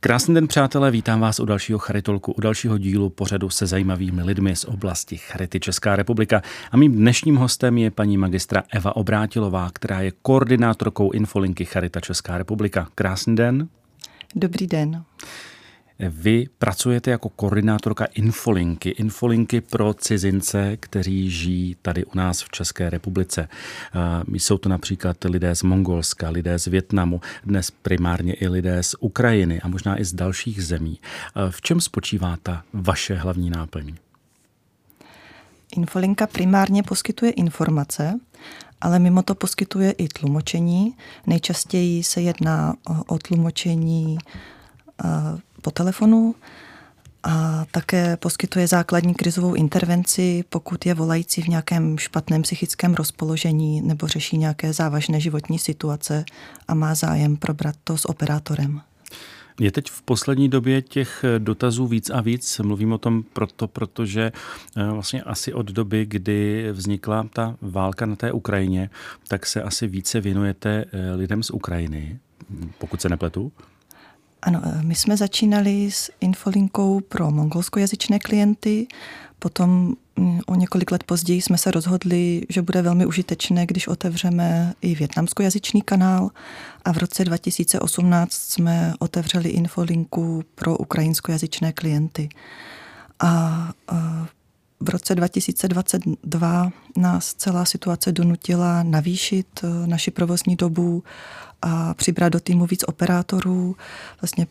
Krásný den, přátelé, vítám vás u dalšího Charitolku, u dalšího dílu pořadu se zajímavými lidmi z oblasti Charity Česká republika. A mým dnešním hostem je paní magistra Eva Obrátilová, která je koordinátorkou Infolinky Charita Česká republika. Krásný den. Dobrý den. Vy pracujete jako koordinátorka Infolinky. Infolinky pro cizince, kteří žijí tady u nás v České republice. Jsou to například lidé z Mongolska, lidé z Větnamu, dnes primárně i lidé z Ukrajiny a možná i z dalších zemí. V čem spočívá ta vaše hlavní náplň? Infolinka primárně poskytuje informace, ale mimo to poskytuje i tlumočení. Nejčastěji se jedná o tlumočení po telefonu a také poskytuje základní krizovou intervenci, pokud je volající v nějakém špatném psychickém rozpoložení nebo řeší nějaké závažné životní situace a má zájem probrat to s operátorem. Je teď v poslední době těch dotazů víc a víc. Mluvím o tom proto, protože eh, vlastně asi od doby, kdy vznikla ta válka na té Ukrajině, tak se asi více věnujete eh, lidem z Ukrajiny, pokud se nepletu. Ano, eh, my jsme začínali s infolinkou pro mongolskojazyčné klienty, potom mm, o několik let později jsme se rozhodli, že bude velmi užitečné, když otevřeme i větnamskojazyčný kanál a v roce 2018 jsme otevřeli infolinku pro ukrajinskojazyčné klienty. A eh, v roce 2022 nás celá situace donutila navýšit eh, naši provozní dobu a přibrat do týmu víc operátorů, vlastně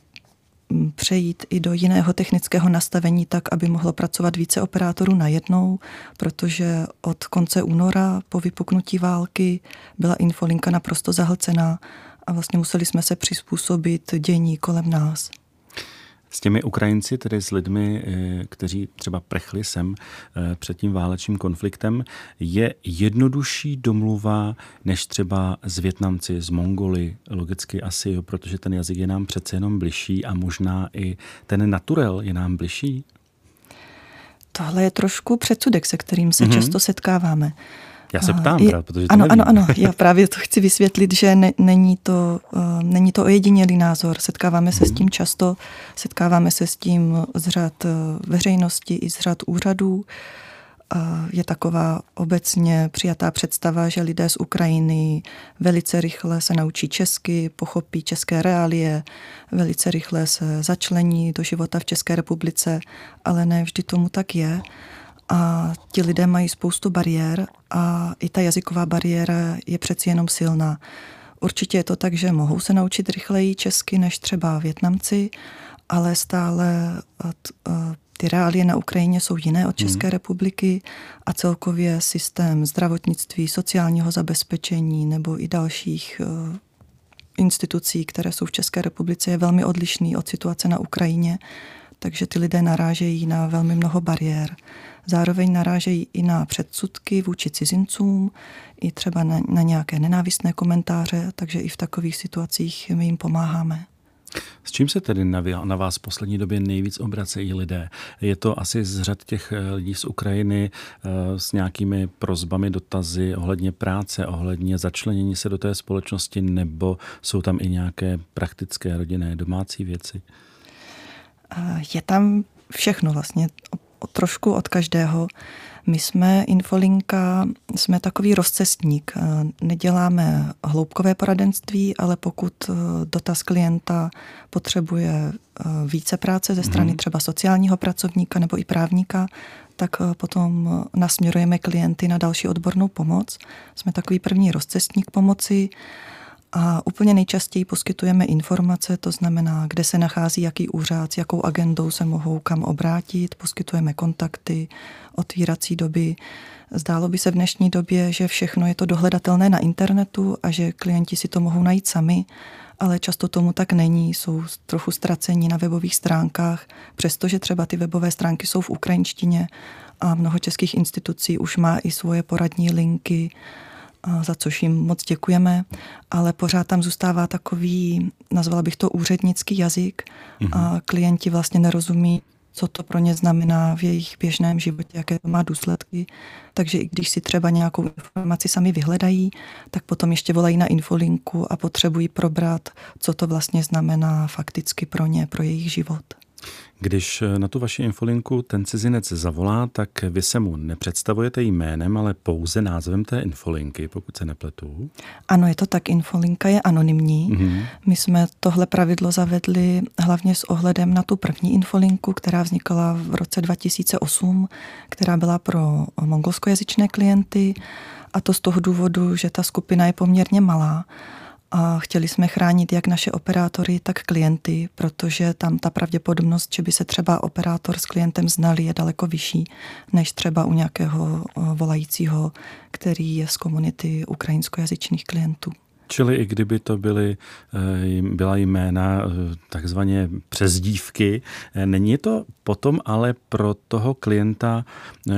mm, přejít i do jiného technického nastavení tak, aby mohlo pracovat více operátorů najednou, protože od konce února po vypuknutí války byla infolinka naprosto zahlcená a vlastně museli jsme se přizpůsobit dění kolem nás. S těmi Ukrajinci, tedy s lidmi, eh, kteří třeba prechli sem eh, před tím válečným konfliktem, je jednodušší domluva než třeba s Větnamci, z Mongoly, logicky asi, jo, protože ten jazyk je nám přece jenom bližší a možná i ten naturel je nám bližší? Tohle je trošku předsudek, se kterým se mm-hmm. často setkáváme. Já se ptám, je, protože to ano, nevím. ano, ano, já právě to chci vysvětlit, že ne, není, to, uh, není to ojedinělý názor. Setkáváme se hmm. s tím často, setkáváme se s tím z řad uh, veřejnosti i z řad úřadů. Uh, je taková obecně přijatá představa, že lidé z Ukrajiny velice rychle se naučí česky, pochopí české reálie, velice rychle se začlení do života v České republice, ale ne vždy tomu tak je a ti lidé mají spoustu bariér a i ta jazyková bariéra je přeci jenom silná. Určitě je to tak, že mohou se naučit rychleji česky než třeba Větnamci, ale stále ty reálie na Ukrajině jsou jiné od České hmm. republiky a celkově systém zdravotnictví, sociálního zabezpečení nebo i dalších eh, institucí, které jsou v České republice, je velmi odlišný od situace na Ukrajině, takže ty lidé narážejí na velmi mnoho bariér. Zároveň narážejí i na předsudky vůči cizincům, i třeba na, na nějaké nenávistné komentáře, takže i v takových situacích my jim pomáháme. S čím se tedy na, na vás v poslední době nejvíc obracejí lidé? Je to asi z řad těch eh, lidí z Ukrajiny eh, s nějakými prozbami, dotazy ohledně práce, ohledně začlenění se do té společnosti, nebo jsou tam i nějaké praktické rodinné domácí věci? Je tam všechno vlastně trošku od každého. My jsme Infolinka, jsme takový rozcestník. Neděláme hloubkové poradenství, ale pokud eh, dotaz klienta potřebuje eh, více práce ze strany mhm. třeba sociálního pracovníka nebo i právníka, tak potom nasměrujeme klienty na další odbornou pomoc. Jsme takový první rozcestník pomoci. A úplně nejčastěji poskytujeme informace, to znamená, kde se nachází jaký úřad, s jakou agendou se mohou kam obrátit, poskytujeme kontakty, otvírací doby. Zdálo by se v dnešní době, že všechno je to dohledatelné na internetu a že klienti si to mohou najít sami, ale často tomu tak není, jsou trochu ztracení na webových stránkách, přestože třeba ty webové stránky jsou v ukrajinštině a mnoho českých institucí už má i svoje poradní linky, za což jim moc děkujeme, ale pořád tam zůstává takový, nazvala bych to úřednický jazyk a mhm. klienti vlastně nerozumí, co to pro ně znamená v jejich běžném životě, jaké to má důsledky. Takže i když si třeba nějakou informaci sami vyhledají, tak potom ještě volají na infolinku a potřebují probrat, co to vlastně znamená fakticky pro ně, pro jejich život. Když na tu vaši infolinku ten cizinec zavolá, tak vy se mu nepředstavujete jménem, ale pouze názvem té infolinky, pokud se nepletu. Ano, je to tak. Infolinka je anonymní. Mm-hmm. My jsme tohle pravidlo zavedli hlavně s ohledem na tu první infolinku, která vznikala v roce 2008, která byla pro mongolskojazyčné klienty. A to z toho důvodu, že ta skupina je poměrně malá a chtěli jsme chránit jak naše operátory, tak klienty, protože tam ta pravděpodobnost, že by se třeba operátor s klientem znali, je daleko vyšší, než třeba u nějakého volajícího, který je z komunity ukrajinskojazyčných klientů. Čili i kdyby to byly, eh, byla jména eh, takzvaně přezdívky, eh, není to potom ale pro toho klienta,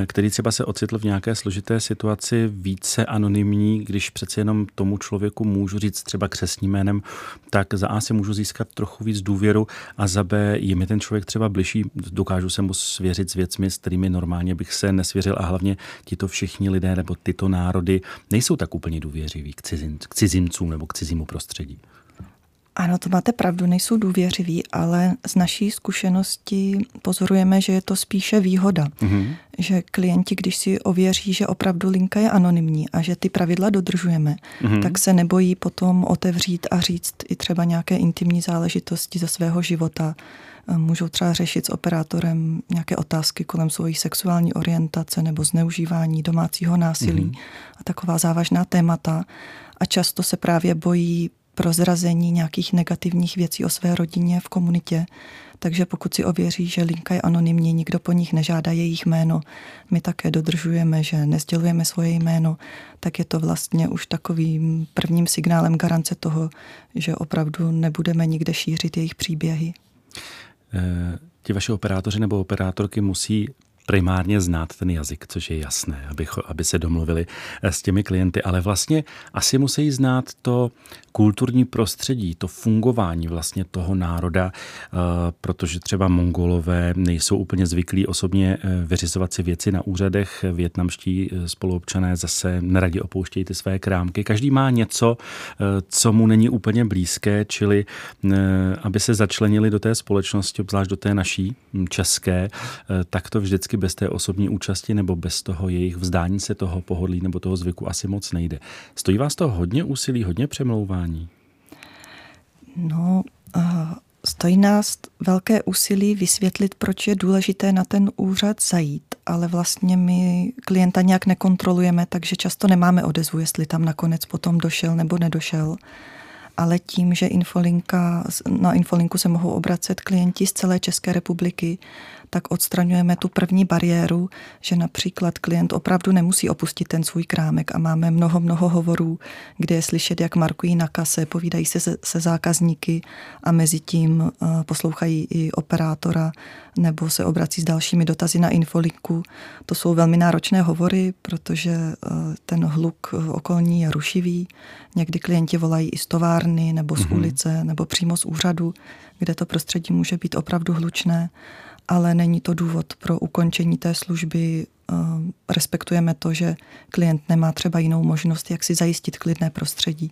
který třeba se ocitl v nějaké složité situaci, více anonymní, když přece jenom tomu člověku můžu říct třeba křesním jménem, tak za A si můžu získat trochu víc důvěru a za B je mi ten člověk třeba bližší, dokážu se mu svěřit s věcmi, s kterými normálně bych se nesvěřil a hlavně tito všichni lidé nebo tyto národy nejsou tak úplně důvěřiví k, cizin, k cizincům cizincům nebo k cizímu prostředí. Ano, to máte pravdu, nejsou důvěřiví, ale z naší zkušenosti pozorujeme, že je to spíše výhoda. Mm-hmm. Že klienti, když si ověří, že opravdu linka je anonymní a že ty pravidla dodržujeme, mm-hmm. tak se nebojí potom otevřít a říct i třeba nějaké intimní záležitosti ze svého života. Můžou třeba řešit s operátorem nějaké otázky kolem svojí sexuální orientace nebo zneužívání domácího násilí mm-hmm. a taková závažná témata a často se právě bojí prozrazení nějakých negativních věcí o své rodině v komunitě. Takže pokud si ověří, že linka je anonymní, nikdo po nich nežádá jejich jméno, my také dodržujeme, že nezdělujeme svoje jméno, tak je to vlastně už takovým prvním signálem garance toho, že opravdu nebudeme nikde šířit jejich příběhy. E, ti vaši operátoři nebo operátorky musí primárně znát ten jazyk, což je jasné, aby, aby se domluvili eh, s těmi klienty, ale vlastně asi musí znát to kulturní prostředí, to fungování vlastně toho národa, eh, protože třeba mongolové nejsou úplně zvyklí osobně eh, vyřizovat si věci na úřadech, větnamští spoluobčané zase neradi opouštějí ty své krámky. Každý má něco, co mu není úplně blízké, čili aby se začlenili do té společnosti, obzvlášť do té naší hm, české, tak to vždycky bez té osobní účasti nebo bez toho jejich vzdání se toho pohodlí nebo toho zvyku asi moc nejde. Stojí vás to hodně úsilí, hodně přemlouvání? No, uh, stojí nás velké úsilí vysvětlit, proč je důležité na ten úřad zajít, ale vlastně my klienta nějak nekontrolujeme, takže často nemáme odezvu, jestli tam nakonec potom došel nebo nedošel ale tím, že infolinka, na infolinku se mohou obracet klienti z celé České republiky, tak odstraňujeme tu první bariéru, že například klient opravdu nemusí opustit ten svůj krámek a máme mnoho, mnoho hovorů, kde je slyšet, jak markují na kase, povídají se se, se zákazníky a mezi tím uh, poslouchají i operátora nebo se obrací s dalšími dotazy na infolinku. To jsou velmi náročné hovory, protože uh, ten hluk okolní je rušivý. Někdy klienti volají i z továrny nebo z mm-hmm. ulice nebo přímo z úřadu, kde to prostředí může být opravdu hlučné ale není to důvod pro ukončení té služby. Eh, respektujeme to, že klient nemá třeba jinou možnost, jak si zajistit klidné prostředí.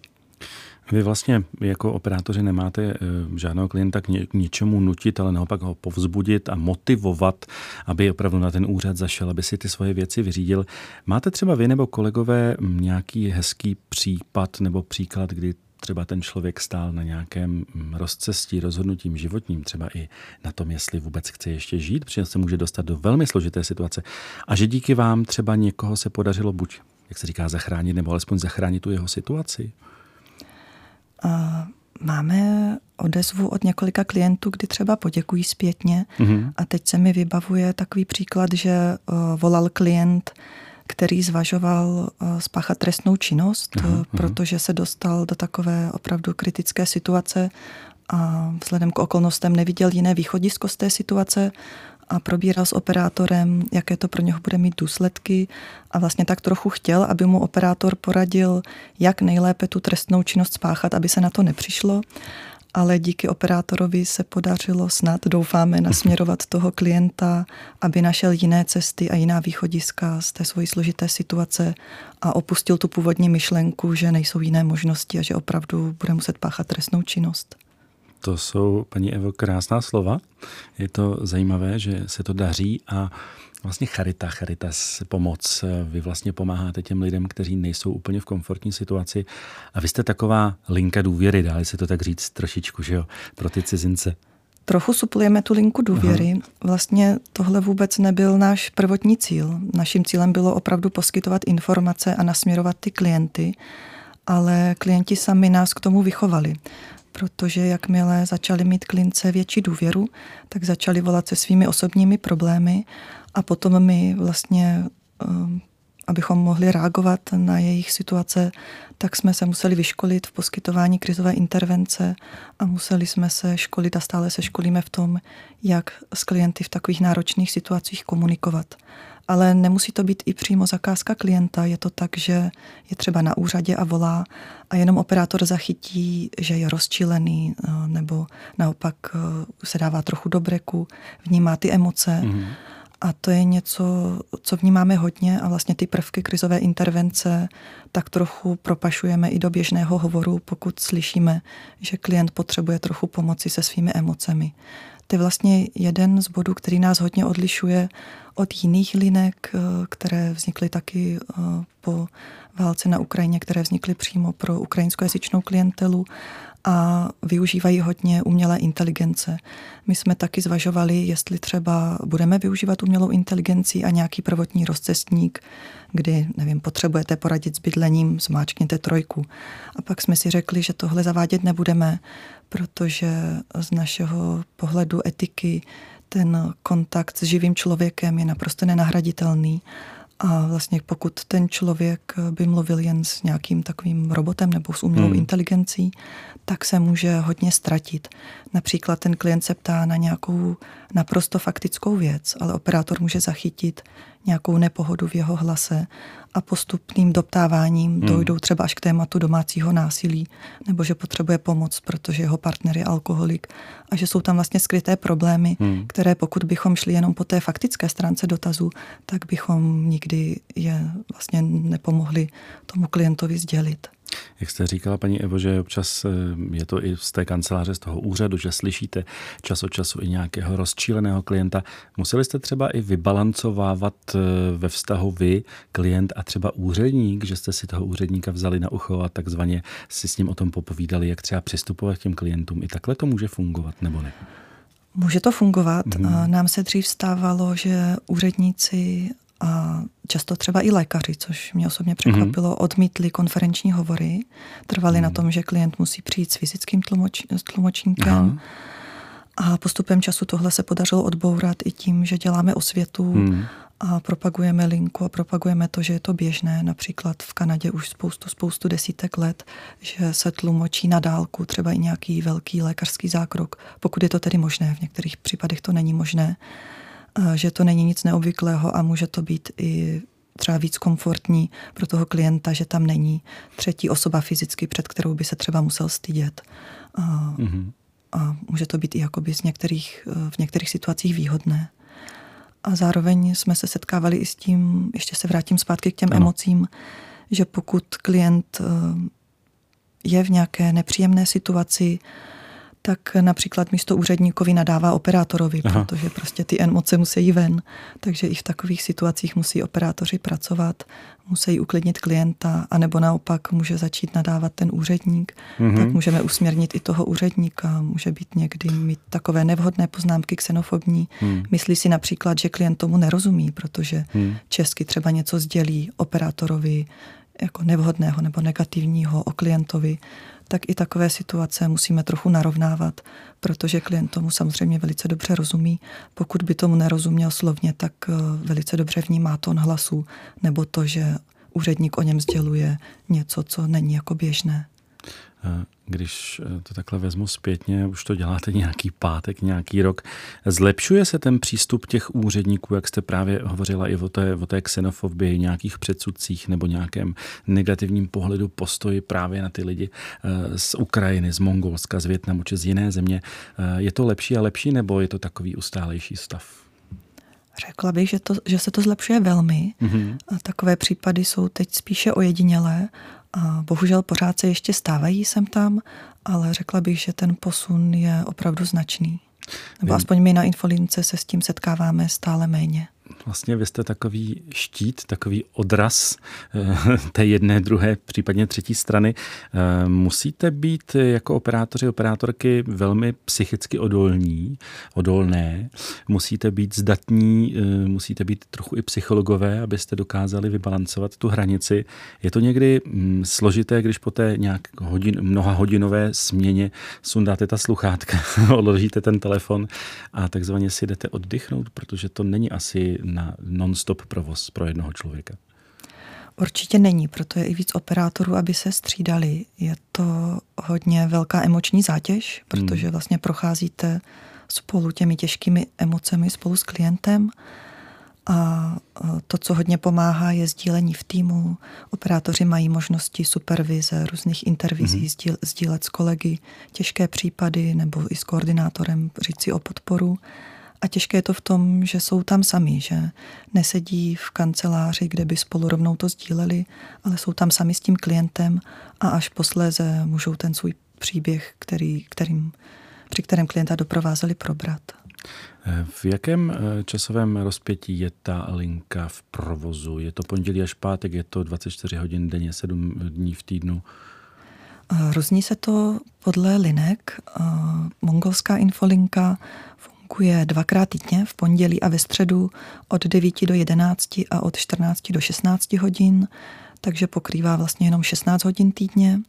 Vy vlastně jako operátoři nemáte eh, žádného klienta k ničemu nutit, ale naopak ho povzbudit a motivovat, aby opravdu na ten úřad zašel, aby si ty svoje věci vyřídil. Máte třeba vy nebo kolegové nějaký hezký případ nebo příklad, kdy třeba ten člověk stál na nějakém mm, rozcestí rozhodnutím životním, třeba i na tom, jestli vůbec chce ještě žít, protože se může dostat do velmi složité situace. A že díky vám třeba někoho se podařilo buď, jak se říká, zachránit, nebo alespoň zachránit tu jeho situaci? Uh, máme odezvu od několika klientů, kdy třeba poděkují zpětně. Uh-huh. A teď se mi vybavuje takový příklad, že uh, volal klient, který zvažoval eh, spáchat trestnou činnost, aha, aha. protože se dostal do takové opravdu kritické situace a vzhledem k okolnostem neviděl jiné východisko z té situace a probíral s operátorem, jaké to pro něho bude mít důsledky a vlastně tak trochu chtěl, aby mu operátor poradil, jak nejlépe tu trestnou činnost spáchat, aby se na to nepřišlo ale díky operátorovi se podařilo snad, doufáme, nasměrovat toho klienta, aby našel jiné cesty a jiná východiska z té svojí složité situace a opustil tu původní myšlenku, že nejsou jiné možnosti a že opravdu bude muset páchat trestnou činnost. To jsou, paní Evo, krásná slova. Je to zajímavé, že se to daří a vlastně charita, charitas, pomoc. Vy vlastně pomáháte těm lidem, kteří nejsou úplně v komfortní situaci a vy jste taková linka důvěry, dá se to tak říct trošičku, že jo, pro ty cizince. Trochu suplujeme tu linku důvěry. Aha. Vlastně tohle vůbec nebyl náš prvotní cíl. Naším cílem bylo opravdu poskytovat informace a nasměrovat ty klienty, ale klienti sami nás k tomu vychovali protože jakmile začali mít klince větší důvěru, tak začali volat se svými osobními problémy a potom my vlastně, ehm, abychom mohli reagovat na jejich situace, tak jsme se museli vyškolit v poskytování krizové intervence a museli jsme se školit a stále se školíme v tom, jak s klienty v takových náročných situacích komunikovat ale nemusí to být i přímo zakázka klienta. Je to tak, že je třeba na úřadě a volá a jenom operátor zachytí, že je rozčilený eh, nebo naopak eh, se dává trochu do breku, vnímá ty emoce. Mm-hmm. A to je něco, co vnímáme hodně a vlastně ty prvky krizové intervence tak trochu propašujeme i do běžného hovoru, pokud slyšíme, že klient potřebuje trochu pomoci se svými emocemi. To je vlastně jeden z bodů, který nás hodně odlišuje od jiných linek, eh, které vznikly taky eh, po válce na Ukrajině, které vznikly přímo pro ukrajinskojazyčnou klientelu a využívají hodně umělé inteligence. My jsme taky zvažovali, jestli třeba budeme využívat umělou inteligenci a nějaký prvotní rozcestník, kdy, nevím, potřebujete poradit s bydlením, zmáčkněte trojku. A pak jsme si řekli, že tohle zavádět nebudeme, protože z našeho pohledu etiky ten kontakt s živým člověkem je naprosto nenahraditelný a vlastně pokud ten člověk by mluvil jen s nějakým takovým robotem nebo s umělou hmm. inteligencí, tak se může hodně ztratit. Například ten klient se ptá na nějakou naprosto faktickou věc, ale operátor může zachytit nějakou nepohodu v jeho hlase a postupným doptáváním hmm. dojdou třeba až k tématu domácího násilí, nebo že potřebuje pomoc, protože jeho partner je alkoholik a že jsou tam vlastně skryté problémy, hmm. které pokud bychom šli jenom po té faktické stránce dotazu, tak bychom nikdy je vlastně nepomohli tomu klientovi sdělit. Jak jste říkala, paní Evo, že občas eh, je to i z té kanceláře, z toho úřadu, že slyšíte čas od času i nějakého rozčíleného klienta. Museli jste třeba i vybalancovávat eh, ve vztahu vy, klient a třeba úředník, že jste si toho úředníka vzali na ucho a takzvaně si s ním o tom popovídali, jak třeba přistupovat k těm klientům. I takhle to může fungovat, nebo ne? Může to fungovat. Mm. Nám se dřív stávalo, že úředníci a často třeba i lékaři, což mě osobně překvapilo, mm-hmm. odmítli konferenční hovory, trvali mm. na tom, že klient musí přijít s fyzickým tlumoč, tlumočníkem. Aha. A postupem času tohle se podařilo odbourat i tím, že děláme osvětu mm. a propagujeme linku a propagujeme to, že je to běžné. Například v Kanadě už spoustu, spoustu desítek let, že se tlumočí na dálku třeba i nějaký velký lékařský zákrok, pokud je to tedy možné. V některých případech to není možné že to není nic neobvyklého a může to být i třeba víc komfortní pro toho klienta, že tam není třetí osoba fyzicky, před kterou by se třeba musel stydět. A, mm-hmm. a může to být i jakoby z některých, v některých situacích výhodné. A zároveň jsme se setkávali i s tím, ještě se vrátím zpátky k těm ano. emocím, že pokud klient eh, je v nějaké nepříjemné situaci, tak například místo úředníkovi nadává operátorovi, Aha. protože prostě ty emoce musí ven. Takže i v takových situacích musí operátoři pracovat, musí uklidnit klienta, anebo naopak může začít nadávat ten úředník. Mm-hmm. Tak můžeme usměrnit i toho úředníka. Může být někdy mít takové nevhodné poznámky xenofobní. Mm. Myslí si například, že klient tomu nerozumí, protože mm. česky třeba něco sdělí operátorovi jako nevhodného nebo negativního o klientovi tak i takové situace musíme trochu narovnávat, protože klient tomu samozřejmě velice dobře rozumí. Pokud by tomu nerozuměl slovně, tak eh, velice dobře vnímá tón hlasu nebo to, že úředník o něm sděluje něco, co není jako běžné. Když to takhle vezmu zpětně, už to děláte nějaký pátek, nějaký rok, zlepšuje se ten přístup těch úředníků, jak jste právě hovořila i o té, o té xenofobii, nějakých předsudcích nebo nějakém negativním pohledu postoji právě na ty lidi z Ukrajiny, z Mongolska, z Větnamu či z jiné země. Je to lepší a lepší nebo je to takový ustálejší stav? Řekla bych, že, to, že se to zlepšuje velmi. Mm-hmm. A takové případy jsou teď spíše ojedinělé. Bohužel pořád se ještě stávají sem tam, ale řekla bych, že ten posun je opravdu značný. Nebo aspoň my na Infolince se s tím setkáváme stále méně vlastně vy jste takový štít, takový odraz eh, té jedné, druhé, případně třetí strany. Eh, musíte být jako operátoři, operátorky velmi psychicky odolní, odolné, musíte být zdatní, eh, musíte být trochu i psychologové, abyste dokázali vybalancovat tu hranici. Je to někdy mm, složité, když po té nějak hodin, mnoha hodinové směně sundáte ta sluchátka, odložíte ten telefon a takzvaně si jdete oddychnout, protože to není asi na non-stop provoz pro jednoho člověka? Určitě není, proto je i víc operátorů, aby se střídali. Je to hodně velká emoční zátěž, protože hmm. vlastně procházíte spolu těmi těžkými emocemi spolu s klientem a to, co hodně pomáhá, je sdílení v týmu. Operátoři mají možnosti supervize, různých intervizí, mm-hmm. sdílet s kolegy těžké případy nebo i s koordinátorem říct si o podporu. A těžké je to v tom, že jsou tam sami, že nesedí v kanceláři, kde by spolu rovnou to sdíleli, ale jsou tam sami s tím klientem a až posléze můžou ten svůj příběh, který, kterým, při kterém klienta doprovázeli, probrat. V jakém eh, časovém rozpětí je ta linka v provozu? Je to pondělí až pátek, je to 24 hodin denně, 7 dní v týdnu? Různí se to podle linek. Eh, mongolská infolinka funguje dvakrát týdně, v pondělí a ve středu od 9 do 11 a od 14 do 16 hodin, takže pokrývá vlastně jenom 16 hodin týdně,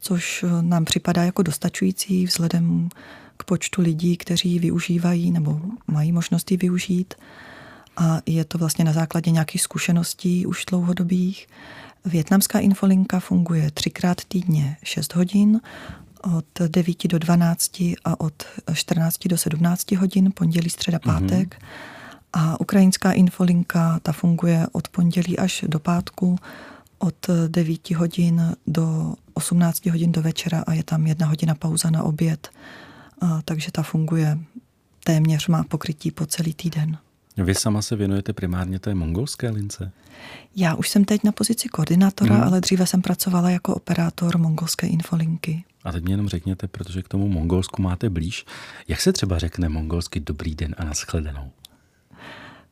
což nám připadá jako dostačující vzhledem k počtu lidí, kteří využívají nebo mají možnost ji využít. A je to vlastně na základě nějakých zkušeností už dlouhodobých. Větnamská infolinka funguje třikrát týdně 6 hodin od 9 do 12 a od 14 do 17 hodin, pondělí, středa, mhm. pátek. Mm-hmm. A ukrajinská infolinka, ta funguje od pondělí až do pátku, od 9 hodin do 18 hodin do večera a je tam jedna hodina pauza na oběd. A, takže ta funguje téměř, má pokrytí po celý týden. Vy sama se věnujete primárně té mongolské lince? Já už jsem teď na pozici koordinátora, mm. ale dříve jsem pracovala jako operátor mongolské infolinky. A teď mě jenom řekněte, protože k tomu Mongolsku máte blíž, jak se třeba řekne mongolsky dobrý den a nashledanou?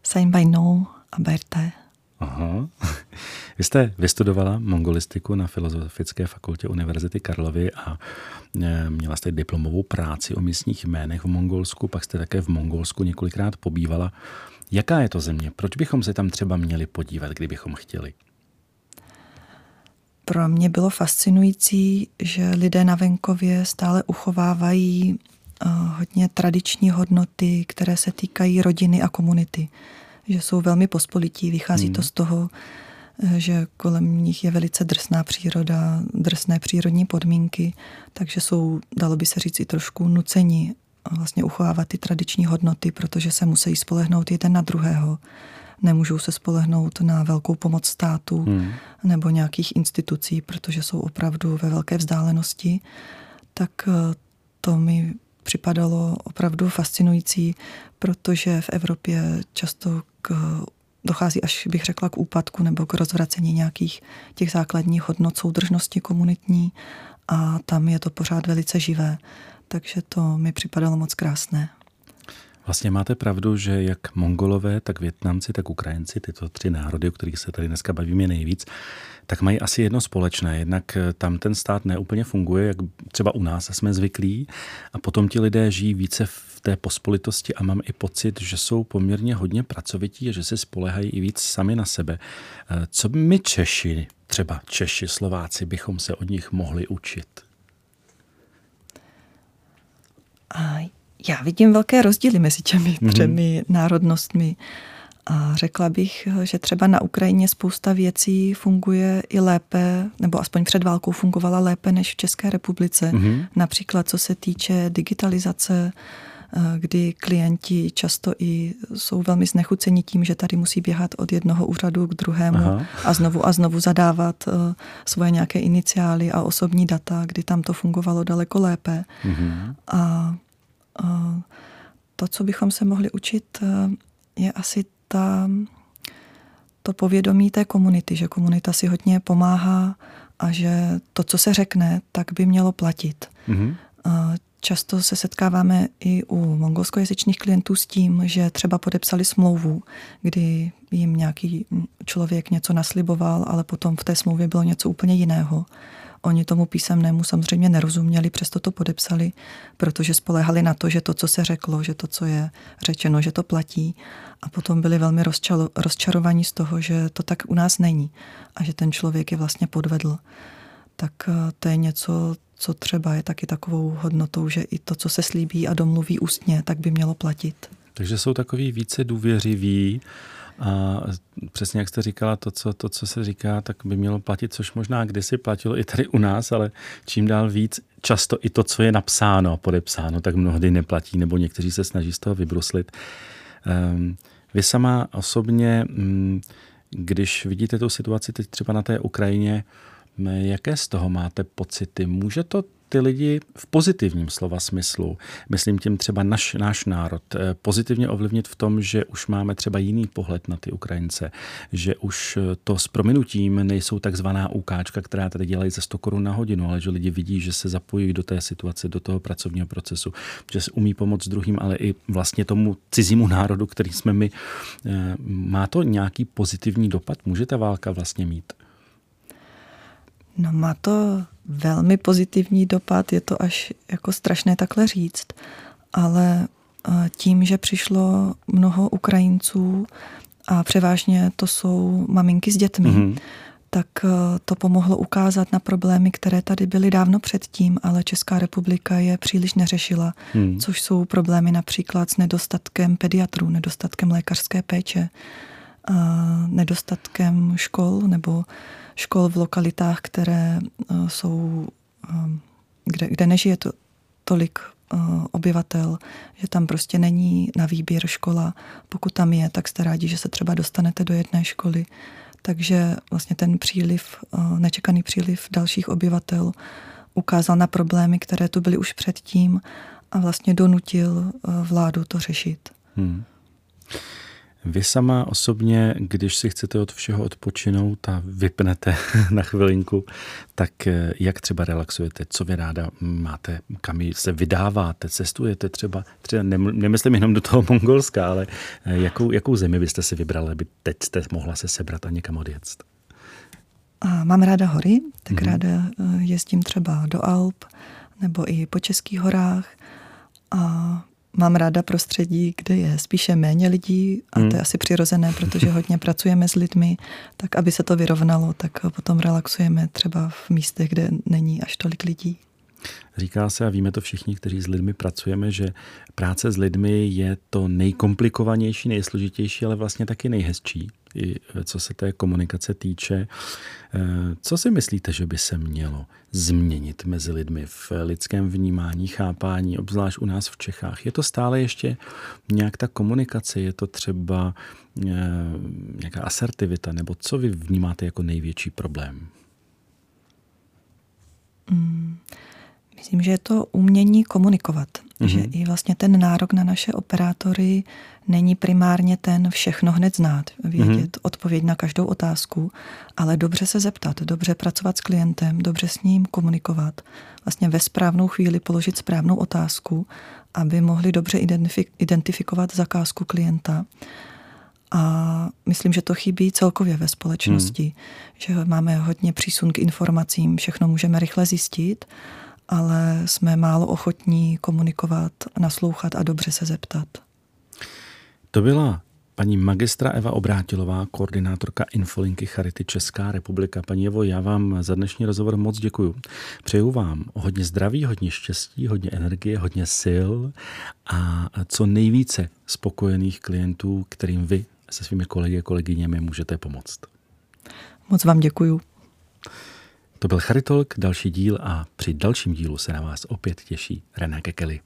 Sain bai no a berte. Aha. Vy jste vystudovala mongolistiku na Filozofické fakultě Univerzity Karlovy a e, měla jste diplomovou práci o místních jménech v Mongolsku, pak jste také v Mongolsku několikrát pobývala. Jaká je to země? Proč bychom se tam třeba měli podívat, kdybychom chtěli? Pro mě bylo fascinující, že lidé na venkově stále uchovávají eh, hodně tradiční hodnoty, které se týkají rodiny a komunity. Že jsou velmi pospolití, vychází hmm. to z toho, eh, že kolem nich je velice drsná příroda, drsné přírodní podmínky, takže jsou, dalo by se říct, i trošku nuceni vlastně uchovávat ty tradiční hodnoty, protože se musí spolehnout jeden na druhého nemůžou se spolehnout na velkou pomoc státu hmm. nebo nějakých institucí, protože jsou opravdu ve velké vzdálenosti, tak eh, to mi připadalo opravdu fascinující, protože v Evropě často k, dochází až, bych řekla, k úpadku nebo k rozvracení nějakých těch základních hodnot soudržnosti komunitní a tam je to pořád velice živé. Takže to mi připadalo moc krásné. Vlastně máte pravdu, že jak Mongolové, tak Větnamci, tak Ukrajinci, tyto tři národy, o kterých se tady dneska bavíme nejvíc, tak mají asi jedno společné. Jednak eh, tam ten stát neúplně funguje, jak třeba u nás jsme zvyklí, a potom ti lidé žijí více v té pospolitosti a mám i pocit, že jsou poměrně hodně pracovití a že se spolehají i víc sami na sebe. Eh, co my Češi, třeba Češi, Slováci, bychom se od nich mohli učit? Já vidím velké rozdíly mezi těmi mm-hmm. třemi národnostmi. A řekla bych, že třeba na Ukrajině spousta věcí funguje i lépe, nebo aspoň před válkou fungovala lépe než v České republice. Mm-hmm. Například co se týče digitalizace, eh, kdy klienti často i jsou velmi znechuceni tím, že tady musí běhat od jednoho úřadu k druhému Aha. a znovu a znovu zadávat eh, svoje nějaké iniciály a osobní data, kdy tam to fungovalo daleko lépe. Mm-hmm. A to, co bychom se mohli učit, eh, je asi ta, to povědomí té komunity, že komunita si hodně pomáhá a že to, co se řekne, tak by mělo platit. Mm-hmm. Často se setkáváme i u mongolskojazyčných klientů s tím, že třeba podepsali smlouvu, kdy jim nějaký člověk něco nasliboval, ale potom v té smlouvě bylo něco úplně jiného. Oni tomu písemnému samozřejmě nerozuměli, přesto to podepsali, protože spolehali na to, že to, co se řeklo, že to, co je řečeno, že to platí. A potom byli velmi rozčalo, rozčarovaní z toho, že to tak u nás není a že ten člověk je vlastně podvedl. Tak eh, to je něco, co třeba je taky takovou hodnotou, že i to, co se slíbí a domluví ústně, tak by mělo platit. Takže jsou takový více důvěřiví a přesně jak jste říkala, to co, to, co se říká, tak by mělo platit, což možná kdysi platilo i tady u nás, ale čím dál víc, často i to, co je napsáno a podepsáno, tak mnohdy neplatí, nebo někteří se snaží z toho vybruslit. Um, vy sama osobně, um, když vidíte tu situaci teď třeba na té Ukrajině, jaké z toho máte pocity? Může to ty lidi v pozitivním slova smyslu, myslím tím třeba naš, náš národ, eh, pozitivně ovlivnit v tom, že už máme třeba jiný pohled na ty Ukrajince, že už eh, to s prominutím nejsou takzvaná ukáčka, která tady dělají za 100 korun na hodinu, ale že lidi vidí, že se zapojí do té situace, do toho pracovního procesu, že se umí pomoct druhým, ale i vlastně tomu cizímu národu, který jsme my. Eh, má to nějaký pozitivní dopad? Může ta válka vlastně mít? No má to velmi pozitivní dopad, je to až jako strašné takhle říct, ale tím, že přišlo mnoho Ukrajinců a převážně to jsou maminky s dětmi, mm-hmm. tak to pomohlo ukázat na problémy, které tady byly dávno předtím, ale Česká republika je příliš neřešila, mm. což jsou problémy například s nedostatkem pediatrů, nedostatkem lékařské péče, nedostatkem škol nebo škol v lokalitách, které eh, jsou, eh, kde, kde nežije to, tolik eh, obyvatel, že tam prostě není na výběr škola. Pokud tam je, tak jste rádi, že se třeba dostanete do jedné školy. Takže vlastně ten příliv, nečekaný příliv dalších obyvatel ukázal na problémy, které tu byly už předtím a vlastně donutil vládu to řešit. Hmm. Vy sama osobně, když si chcete od všeho odpočinout a vypnete na chvilinku, tak eh, jak třeba relaxujete? Co vy ráda máte? Kam se vydáváte? Cestujete třeba? třeba nemyslím jenom do toho Mongolska, ale eh, jakou, jakou zemi byste si vybrali, aby teď jste mohla se sebrat a někam odjet? Mám ráda hory, tak mm-hmm. ráda eh, jezdím třeba do Alp nebo i po Českých horách. A mám ráda prostředí, kde je spíše méně lidí a hmm. to je asi přirozené, protože hodně pracujeme s lidmi, tak aby se to vyrovnalo, tak potom relaxujeme třeba v místech, kde není až tolik lidí. Říká se, a víme to všichni, kteří s lidmi pracujeme, že práce s lidmi je to nejkomplikovanější, nejsložitější, ale vlastně taky nejhezčí, i co se té komunikace týče. Eh, co si myslíte, že by se mělo změnit mezi lidmi v lidském vnímání, chápání, obzvlášť u nás v Čechách? Je to stále ještě nějak ta komunikace? Je to třeba eh, nějaká asertivita? Nebo co vy vnímáte jako největší problém? Mm. Myslím, že je to umění komunikovat. Mm-hmm. Že i vlastně ten nárok na naše operátory není primárně ten všechno hned znát, vědět mm-hmm. odpověď na každou otázku, ale dobře se zeptat, dobře pracovat s klientem, dobře s ním komunikovat, vlastně ve správnou chvíli položit správnou otázku, aby mohli dobře identifikovat zakázku klienta. A myslím, že to chybí celkově ve společnosti, hmm. že máme hodně přísun k informacím, všechno můžeme rychle zjistit ale jsme málo ochotní komunikovat, naslouchat a dobře se zeptat. To byla paní magistra Eva Obrátilová, koordinátorka Infolinky Charity Česká republika. Paní Evo, já vám za dnešní rozhovor moc děkuju. Přeju vám hodně zdraví, hodně štěstí, hodně energie, hodně sil a co nejvíce spokojených klientů, kterým vy se svými kolegy a kolegyněmi můžete pomoct. Moc vám děkuju. To byl Charitolk, další díl a při dalším dílu se na vás opět těší René Kekely.